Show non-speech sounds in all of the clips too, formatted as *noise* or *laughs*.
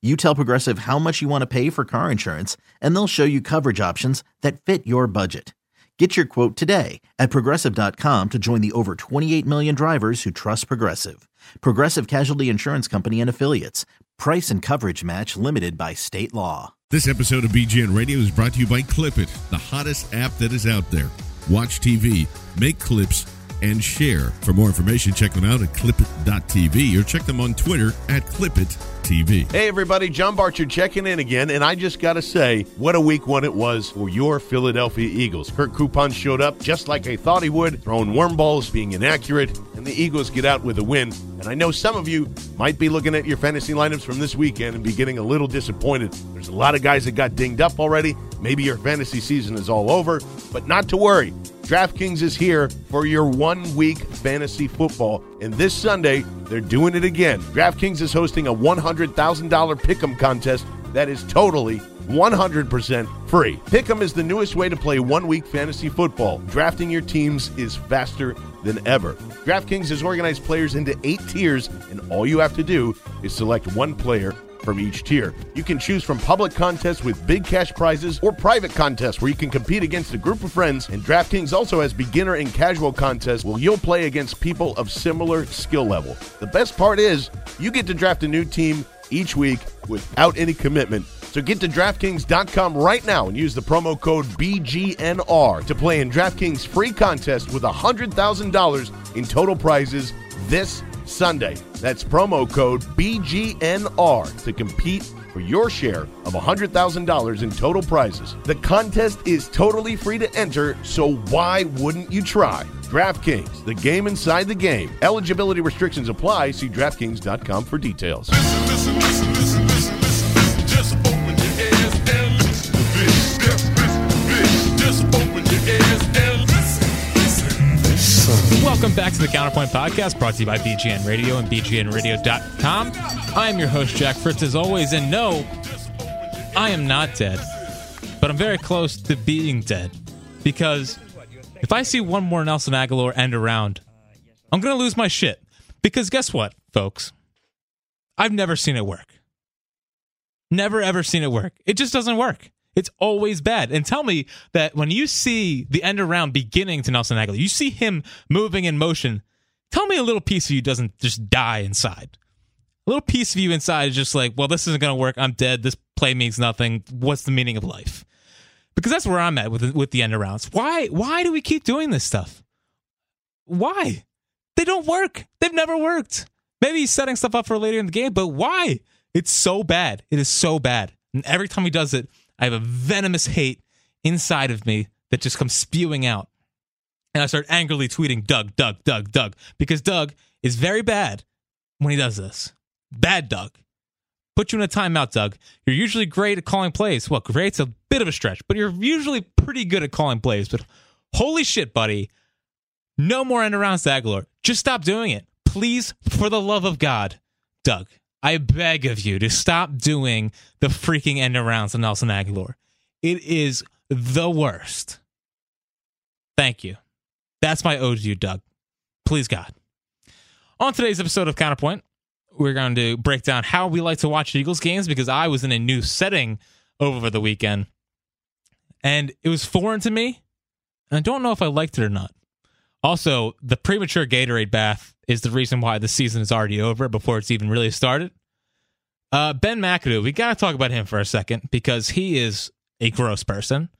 You tell Progressive how much you want to pay for car insurance, and they'll show you coverage options that fit your budget. Get your quote today at progressive.com to join the over 28 million drivers who trust Progressive. Progressive Casualty Insurance Company and Affiliates. Price and coverage match limited by state law. This episode of BGN Radio is brought to you by Clip It, the hottest app that is out there. Watch TV, make clips, and share. For more information, check them out at clipit.tv or check them on Twitter at clipit.tv. Hey everybody, John Barcher checking in again, and I just got to say, what a week one it was for your Philadelphia Eagles. Kirk Cousins showed up just like I thought he would, throwing worm balls, being inaccurate, and the Eagles get out with a win. And I know some of you might be looking at your fantasy lineups from this weekend and be getting a little disappointed. There's a lot of guys that got dinged up already. Maybe your fantasy season is all over, but not to worry. DraftKings is here for your one week fantasy football. And this Sunday, they're doing it again. DraftKings is hosting a $100,000 pick'em contest that is totally 100% free. Pick'em is the newest way to play one week fantasy football. Drafting your teams is faster than ever. DraftKings has organized players into eight tiers, and all you have to do is select one player from each tier. You can choose from public contests with big cash prizes or private contests where you can compete against a group of friends. And DraftKings also has beginner and casual contests where you'll play against people of similar skill level. The best part is you get to draft a new team each week without any commitment. So get to DraftKings.com right now and use the promo code BGNR to play in DraftKings free contest with $100,000 in total prizes this Sunday. That's promo code BGNR to compete for your share of $100,000 in total prizes. The contest is totally free to enter, so why wouldn't you try? DraftKings, the game inside the game. Eligibility restrictions apply. See DraftKings.com for details. Listen, listen, listen. Welcome back to the Counterpoint Podcast, brought to you by BGN Radio and BGNRadio.com. I am your host, Jack Fritz, as always, and no, I am not dead, but I'm very close to being dead because if I see one more Nelson Agholor end around, I'm going to lose my shit. Because guess what, folks? I've never seen it work. Never ever seen it work. It just doesn't work. It's always bad. And tell me that when you see the end around beginning to Nelson Agholor, you see him moving in motion. Tell me a little piece of you doesn't just die inside. A little piece of you inside is just like, well, this isn't going to work. I'm dead. This play means nothing. What's the meaning of life? Because that's where I'm at with with the end arounds. Why why do we keep doing this stuff? Why? They don't work. They've never worked. Maybe he's setting stuff up for later in the game, but why? It's so bad. It is so bad. And every time he does it, I have a venomous hate inside of me that just comes spewing out. And I start angrily tweeting Doug, Doug, Doug, Doug, because Doug is very bad when he does this. Bad Doug. Put you in a timeout, Doug. You're usually great at calling plays. Well, great's a bit of a stretch, but you're usually pretty good at calling plays. But holy shit, buddy. No more end arounds Agholor. Just stop doing it. Please, for the love of God, Doug, I beg of you to stop doing the freaking end arounds to Nelson Agholor. It is the worst. Thank you. That's my ode to you, Doug. Please, God. On today's episode of Counterpoint, we're going to break down how we like to watch Eagles games because I was in a new setting over the weekend, and it was foreign to me. And I don't know if I liked it or not. Also, the premature Gatorade bath is the reason why the season is already over before it's even really started. Uh, ben McAdoo, we got to talk about him for a second because he is a gross person.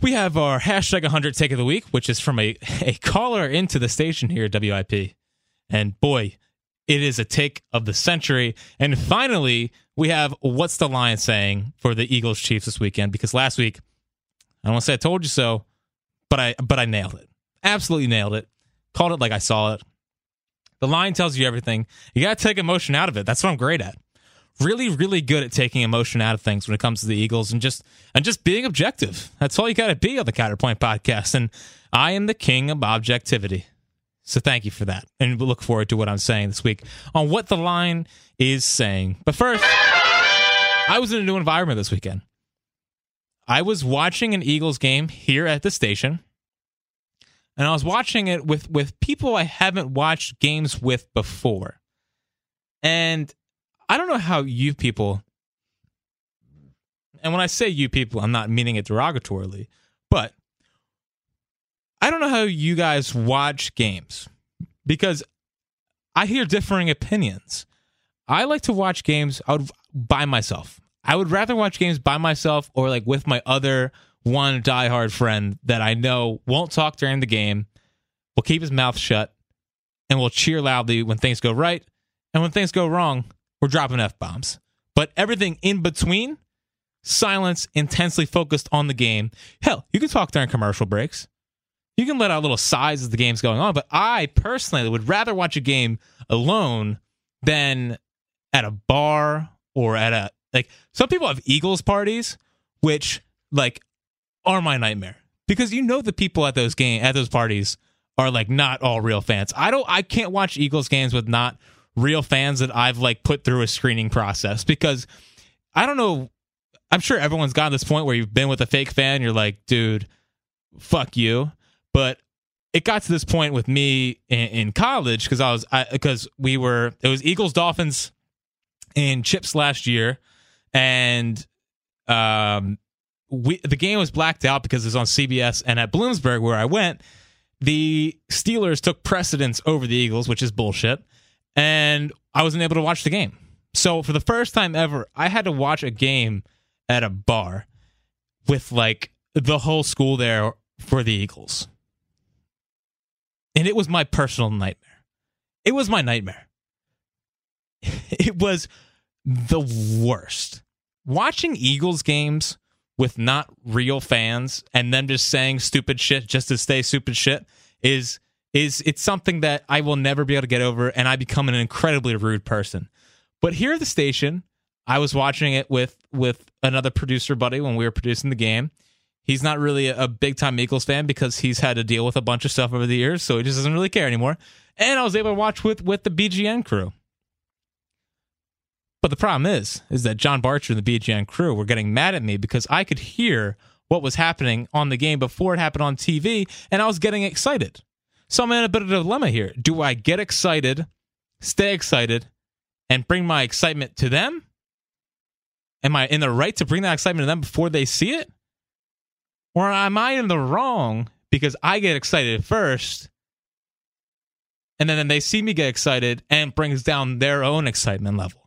We have our hashtag 100 take of the week, which is from a, *laughs* a caller into the station here at WIP. And boy, it is a take of the century. And finally, we have what's the line saying for the Eagles Chiefs this weekend? Because last week, I don't want to say I told you so, but I but I nailed it. Absolutely nailed it. Called it like I saw it. The line tells you everything. You got to take emotion out of it. That's what I'm great at. Really, really good at taking emotion out of things when it comes to the Eagles and just and just being objective. That's all you got to be on the Counterpoint podcast. And I am the king of objectivity. So thank you for that. And we look forward to what I'm saying this week on what the line is saying. But first, I was in a new environment this weekend. I was watching an Eagles game here at the station. And I was watching it with with people I haven't watched games with before. And I don't know how you people and when I say you people, I'm not meaning it derogatorily, but I don't know how you guys watch games because I hear differing opinions. I like to watch games out by myself. I would rather watch games by myself or like with my other one diehard friend that I know won't talk during the game, will keep his mouth shut, and will cheer loudly when things go right. And when things go wrong, we're dropping F bombs. But everything in between, silence, intensely focused on the game. Hell, you can talk during commercial breaks. You can let out little sighs as the game's going on, but I personally would rather watch a game alone than at a bar or at a like some people have Eagles parties, which like are my nightmare because you know the people at those game at those parties are like not all real fans. I don't I can't watch Eagles games with not real fans that I've like put through a screening process because I don't know I'm sure everyone's gotten this point where you've been with a fake fan you're like dude fuck you but it got to this point with me in, in college because I was because we were it was Eagles Dolphins in chips last year and um we the game was blacked out because it was on CBS and at Bloomsburg where I went the Steelers took precedence over the Eagles which is bullshit and I wasn't able to watch the game. So for the first time ever I had to watch a game at a bar with like the whole school there for the Eagles. And it was my personal nightmare. It was my nightmare. *laughs* It was the worst. Watching Eagles games with not real fans and them just saying stupid shit just to stay stupid shit is is it's something that I will never be able to get over and I become an incredibly rude person. But here at the station, I was watching it with with another producer buddy when we were producing the game. He's not really a big time Eagles fan because he's had to deal with a bunch of stuff over the years, so he just doesn't really care anymore. And I was able to watch with with the BGN crew. But the problem is, is that John Barcher and the BGN crew were getting mad at me because I could hear what was happening on the game before it happened on TV, and I was getting excited. So I'm in a bit of a dilemma here. Do I get excited, stay excited, and bring my excitement to them? Am I in the right to bring that excitement to them before they see it? Or am I in the wrong because I get excited first and then they see me get excited and brings down their own excitement level?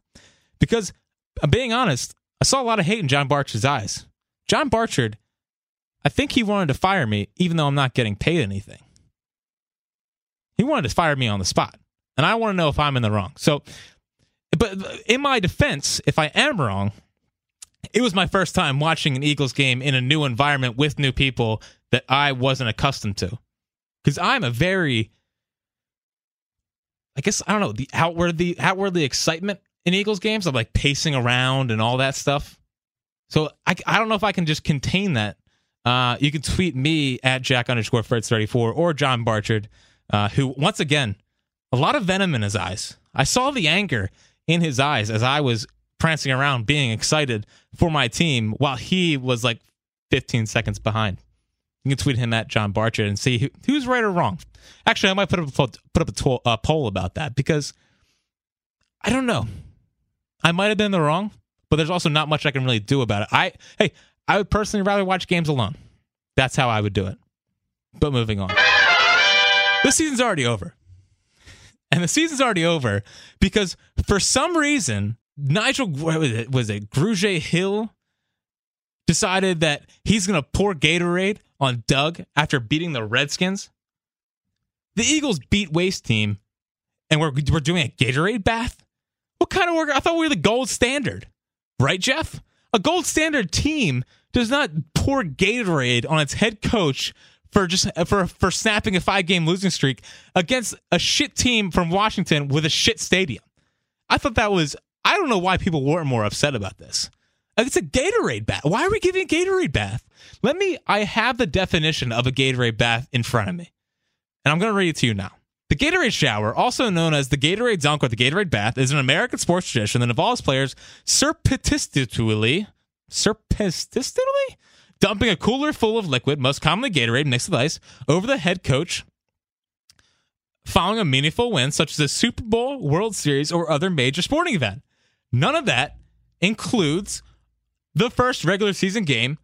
Because I'm being honest, I saw a lot of hate in John Barcher's eyes. John Barchard, I think he wanted to fire me, even though I'm not getting paid anything. He wanted to fire me on the spot. And I want to know if I'm in the wrong. So, but in my defense, if I am wrong, it was my first time watching an Eagles game in a new environment with new people that I wasn't accustomed to. Because I'm a very, I guess I don't know the outwardly outwardly excitement in Eagles games. I'm like pacing around and all that stuff. So I, I don't know if I can just contain that. Uh, you can tweet me at Jack underscore Fritz 34 or John Barchard, uh, who once again, a lot of venom in his eyes. I saw the anger in his eyes as I was prancing around being excited for my team while he was like 15 seconds behind. You can tweet him at John Barchard and see who, who's right or wrong. Actually, I might put up a, put up a, to, a poll about that because I don't know. I might have been in the wrong, but there's also not much I can really do about it. I hey, I would personally rather watch games alone. That's how I would do it. But moving on. The season's already over. And the season's already over because for some reason, Nigel was it, was it Hill decided that he's going to pour Gatorade on Doug after beating the Redskins. The Eagles beat Waste Team, and we're we're doing a Gatorade bath. What kind of work? I thought we were the gold standard, right, Jeff? A gold standard team does not pour Gatorade on its head coach for just for for snapping a five game losing streak against a shit team from Washington with a shit stadium. I thought that was. I don't know why people weren't more upset about this. Like, It's a Gatorade bath. Why are we giving a Gatorade bath? Let me. I have the definition of a Gatorade bath in front of me, and I'm going to read it to you now. The Gatorade shower, also known as the Gatorade dunk or the Gatorade bath, is an American sports tradition that involves players surreptitiously, surreptitiously dumping a cooler full of liquid, most commonly Gatorade mixed with ice, over the head coach following a meaningful win such as a Super Bowl, World Series, or other major sporting event. None of that includes the first regular season game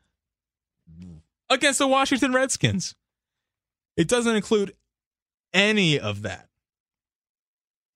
against the Washington Redskins. It doesn't include any of that.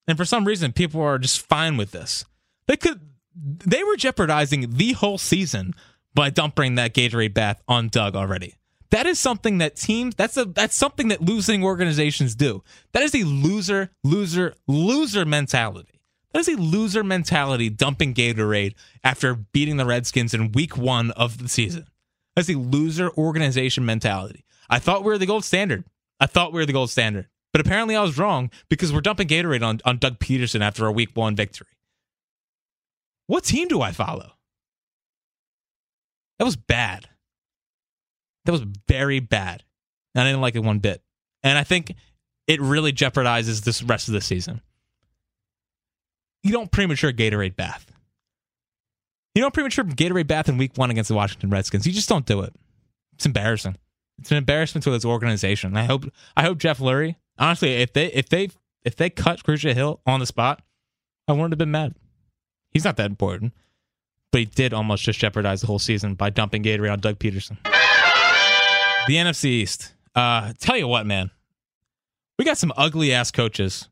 And for some reason, people are just fine with this. They could, they were jeopardizing the whole season by dumping that Gatorade bath on Doug already. That is something that teams. That's a that's something that losing organizations do. That is a loser, loser, loser mentality. That is a loser mentality. Dumping Gatorade after beating the Redskins in Week One of the season. That's a loser organization mentality. I thought we were the gold standard. I thought we were the gold standard. But apparently I was wrong because we're dumping Gatorade on, on Doug Pederson after a week one victory. What team do I follow? That was bad. That was very bad. And I didn't like it one bit. And I think it really jeopardizes this rest of the season. You don't premature Gatorade bath. You don't premature Gatorade bath in week one against the Washington Redskins. You just don't do it. It's embarrassing. It's an embarrassment to this organization. I hope I hope Jeff Lurie, honestly, if they if they if they cut Crucia Hill on the spot, I wouldn't have been mad. He's not that important. But he did almost just jeopardize the whole season by dumping Gatorade on Doug Pederson. The NFC East. Uh, tell you what, man. We got some ugly ass coaches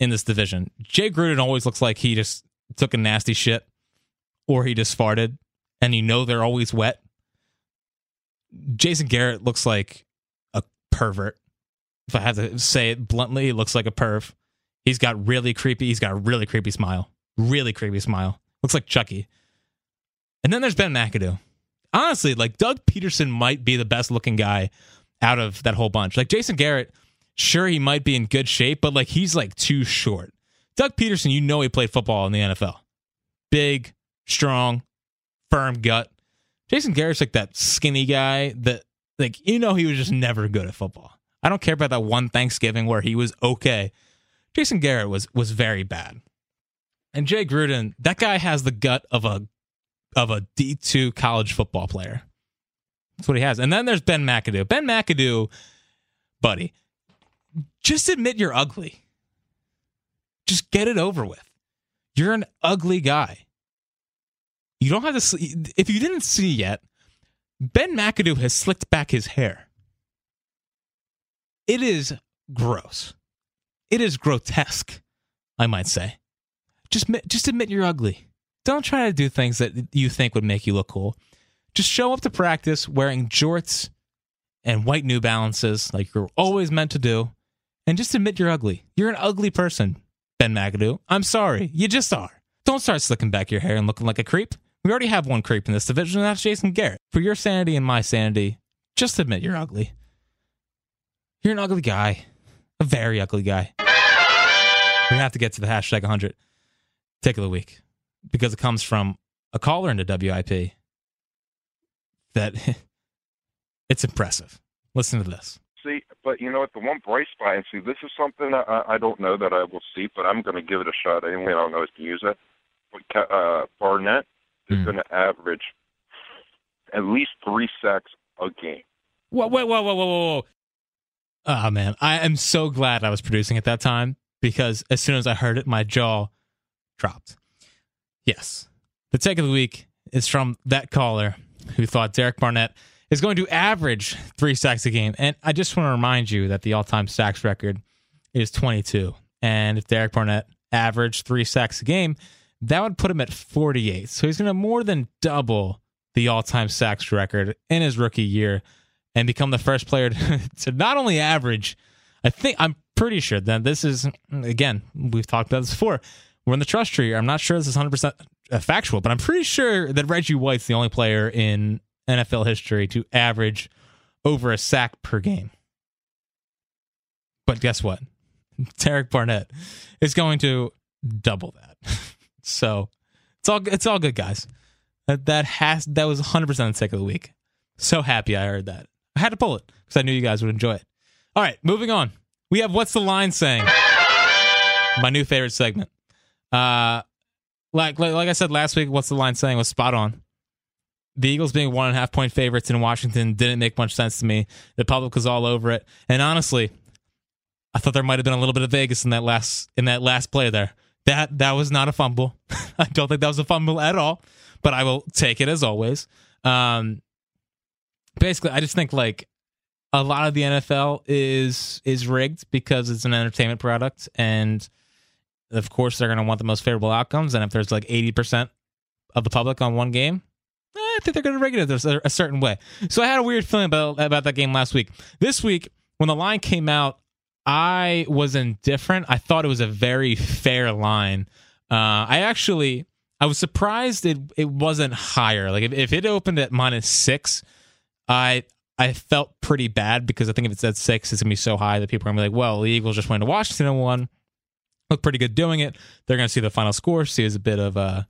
in this division. Jay Gruden always looks like he just took a nasty shit or he just farted and you know they're always wet. Jason Garrett looks like a pervert. If I have to say it bluntly, he looks like a perv. He's got really creepy, he's got a really creepy smile. Really creepy smile. Looks like Chucky. And then there's Ben McAdoo. Honestly, like Doug Pederson might be the best looking guy out of that whole bunch. Like Jason Garrett, sure he might be in good shape, but like he's like too short. Doug Pederson, you know he played football in the NFL. Big, strong, firm gut. Jason Garrett's like that skinny guy that like you know he was just never good at football. I don't care about that one Thanksgiving where he was okay. Jason Garrett was was very bad. And Jay Gruden, that guy has the gut of a of a D2 college football player. That's what he has. And then there's Ben McAdoo. Ben McAdoo, buddy, just admit you're ugly. Just get it over with. You're an ugly guy. You don't have to see, if you didn't see yet, Ben McAdoo has slicked back his hair. It is gross. It is grotesque, I might say. Just just admit you're ugly. Don't try to do things that you think would make you look cool. Just show up to practice wearing jorts and white New Balances like you're always meant to do, and just admit you're ugly. You're an ugly person, Ben McAdoo. I'm sorry, you just are. Don't start slicking back your hair and looking like a creep. We already have one creep in this division, and that's Jason Garrett. For your sanity and my sanity, just admit you're ugly. You're an ugly guy, a very ugly guy. We have to get to the hashtag 100 take of the week because it comes from a caller into WIP that *laughs* it's impressive. Listen to this. see, but you know what? The one bright spot, and see, this is something I, I don't know that I will see, but I'm going to give it a shot anyway. I don't know if to use it. But uh, Barnett is Mm. going to average at least three sacks a game. Whoa, whoa, whoa, whoa, whoa, whoa. Oh, man. I am so glad I was producing at that time because as soon as I heard it, my jaw dropped. Yes. The take of the week is from that caller who thought Derek Barnett is going to average three sacks a game. And I just want to remind you that the all time sacks record is 22. And if Derek Barnett averaged three sacks a game, that would put him at 48. So he's going to more than double the all time sacks record in his rookie year and become the first player *laughs* to not only average, I think, I'm pretty sure that this is, again, we've talked about this before. We're in the trust tree. I'm not sure this is 100% uh, factual, but I'm pretty sure that Reggie White's the only player in NFL history to average over a sack per game. But guess what? *laughs* Derek Barnett is going to double that. *laughs* so it's all it's all good, guys. That that has that was 100 percent the take of the week. So happy I heard that. I had to pull it because I knew you guys would enjoy it. All right, moving on. We have what's the line saying? My new favorite segment. Uh, like like, like I said last week, what's the line saying was spot on. The Eagles being one and a half point favorites in Washington didn't make much sense to me. The public was all over it, and honestly, I thought there might have been a little bit of Vegas in that last in that last play there. That that was not a fumble. *laughs* I don't think that was a fumble at all. But I will take it as always. Um, basically, I just think like a lot of the NFL is is rigged because it's an entertainment product, and of course they're going to want the most favorable outcomes. And if there's like eighty percent of the public on one game, eh, I think they're going to rig it a, a certain way. So I had a weird feeling about about that game last week. This week, when the line came out, I was indifferent. I thought it was a very fair line. Uh, I actually I was surprised it it wasn't higher. Like if, if it opened at minus six, I I felt pretty bad because I think if it's at six, it's gonna be so high that people are gonna be like, well, the Eagles just went to Washington and won. Look pretty good doing it. They're gonna see the final score, see it was a bit of a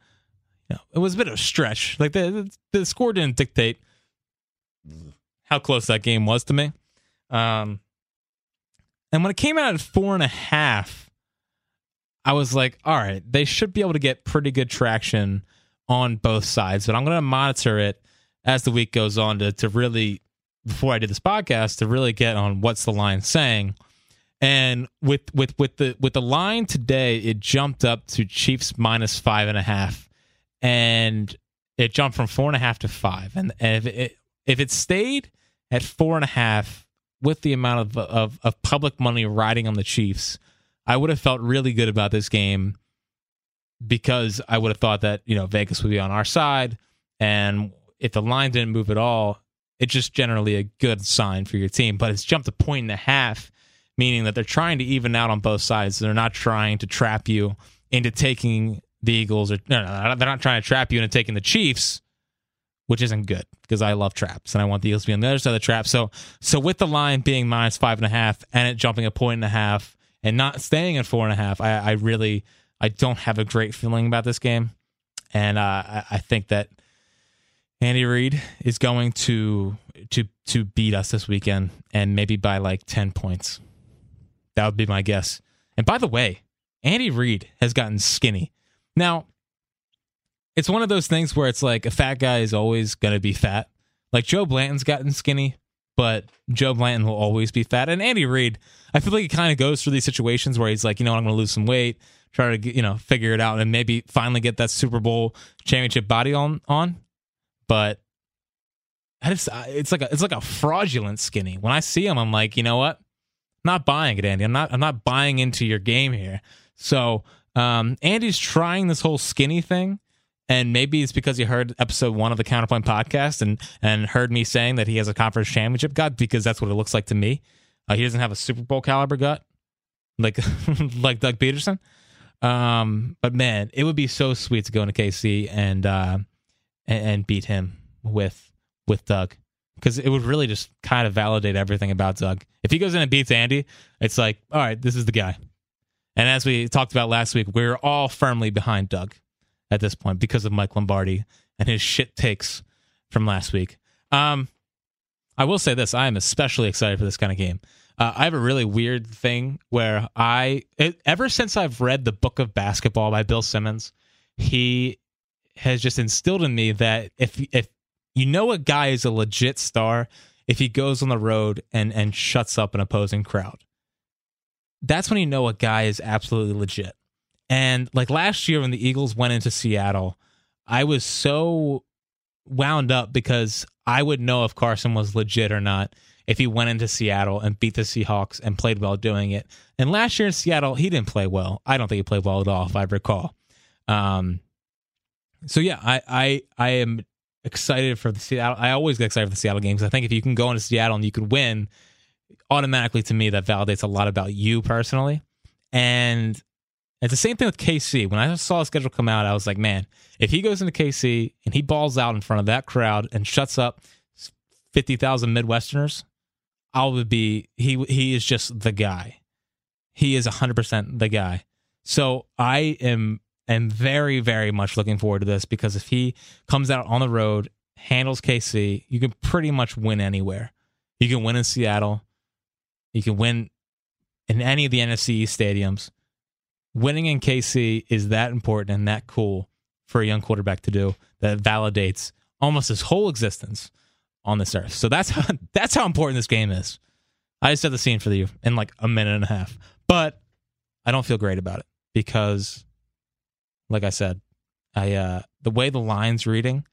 you know, it was a bit of a stretch. Like the the score didn't dictate how close that game was to me. Um and when it came out at four and a half, I was like, all right, they should be able to get pretty good traction on both sides. But I'm to monitor it as the week goes on to, to really, before I did this podcast, to really get on what's the line saying. And with with with the with the line today, it jumped up to Chiefs minus five and a half, and it jumped from four and a half to five. And, and if it if it stayed at four and a half, with the amount of, of of public money riding on the Chiefs, I would have felt really good about this game because I would have thought that you know Vegas would be on our side, and if the line didn't move at all, it's just generally a good sign for your team. But it's jumped a point and a half, meaning that they're trying to even out on both sides. They're not trying to trap you into taking the Eagles, or no, no, they're not trying to trap you into taking the Chiefs which isn't good because I love traps and I want the Eagles to be on the other side of the trap. So, so with the line being minus five and a half and it jumping a point and a half and not staying at four and a half, I, I really I don't have a great feeling about this game, and uh, I, I think that Andy Reid is going to to to beat us this weekend and maybe by like ten points. That would be my guess. And by the way, Andy Reid has gotten skinny. Now, it's one of those things where it's like a fat guy is always going to be fat. Like Joe Blanton's gotten skinny, but Joe Blanton will always be fat. And Andy Reid, I feel like he kind of goes through these situations where he's like, you know, I'm going to lose some weight, try to you know figure it out, and maybe finally get that Super Bowl championship body on on. But I just, it's like a it's like a fraudulent skinny. When I see him, I'm like, you know what? I'm not buying it, Andy. I'm not I'm not buying into your game here. So um, Andy's trying this whole skinny thing and maybe it's because he heard episode one of the Counterpoint podcast and and heard me saying that he has a conference championship gut because that's what it looks like to me. Uh, he doesn't have a Super Bowl caliber gut like *laughs* like Doug Pederson. Um, but man, it would be so sweet to go into KC and uh, and, and beat him with with Doug because it would really just kind of validate everything about Doug. If he goes in and beats Andy, it's like, all right, this is the guy. And as we talked about last week, we're all firmly behind Doug at this point because of Mike Lombardi and his shit takes from last week. Um, I will say this: I am especially excited for this kind of game. Uh, I have a really weird thing where I, it, ever since I've read the Book of Basketball by Bill Simmons, he has just instilled in me that if if you know a guy is a legit star, if he goes on the road and and shuts up an opposing crowd, that's when you know a guy is absolutely legit. And like last year when the Eagles went into Seattle, I was so wound up because I would know if Carson was legit or not if he went into Seattle and beat the Seahawks and played well doing it. And last year in Seattle, he didn't play well. I don't think he played well at all, if I recall. Um, so yeah, I I I am excited for the Seattle. I always get excited for the Seattle games. I think if you can go into Seattle and you could win, automatically to me that validates a lot about you personally. And it's the same thing with KC. When I saw the schedule come out, I was like, man, if he goes into KC and he balls out in front of that crowd and shuts up fifty thousand Midwesterners, I would be he he is just the guy. He is hundred percent the guy. So I am am very very much looking forward to this because if he comes out on the road, handles KC, you can pretty much win anywhere. You can win in Seattle. You can win in any of the NFC stadiums. Winning in KC is that important and that cool for a young quarterback to do that validates almost his whole existence on this earth. So that's how *laughs* that's how important this game is. I just set the scene for you in like a minute and a half, but I don't feel great about it because, like I said, I uh, the way the line's reading,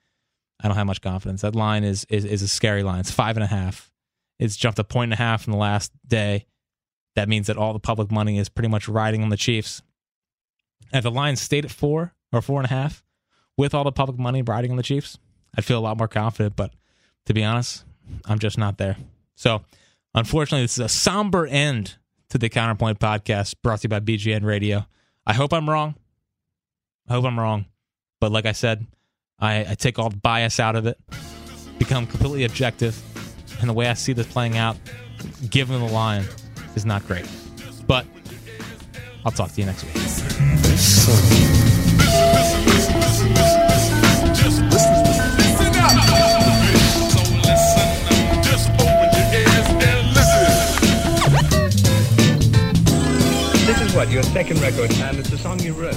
I don't have much confidence. That line is is is a scary line. It's five and a half. It's jumped a point and a half in the last day. That means that all the public money is pretty much riding on the Chiefs. If the line stayed at four or four and a half, with all the public money riding on the Chiefs, I'd feel a lot more confident. But to be honest, I'm just not there. So, unfortunately, this is a somber end to the Counterpoint podcast brought to you by BGN Radio. I hope I'm wrong. I hope I'm wrong. But like I said, I, I take all the bias out of it, become completely objective. And the way I see this playing out, given the line, is not great. But I'll talk to you next week. This is what, your second record, and it's a song you wrote?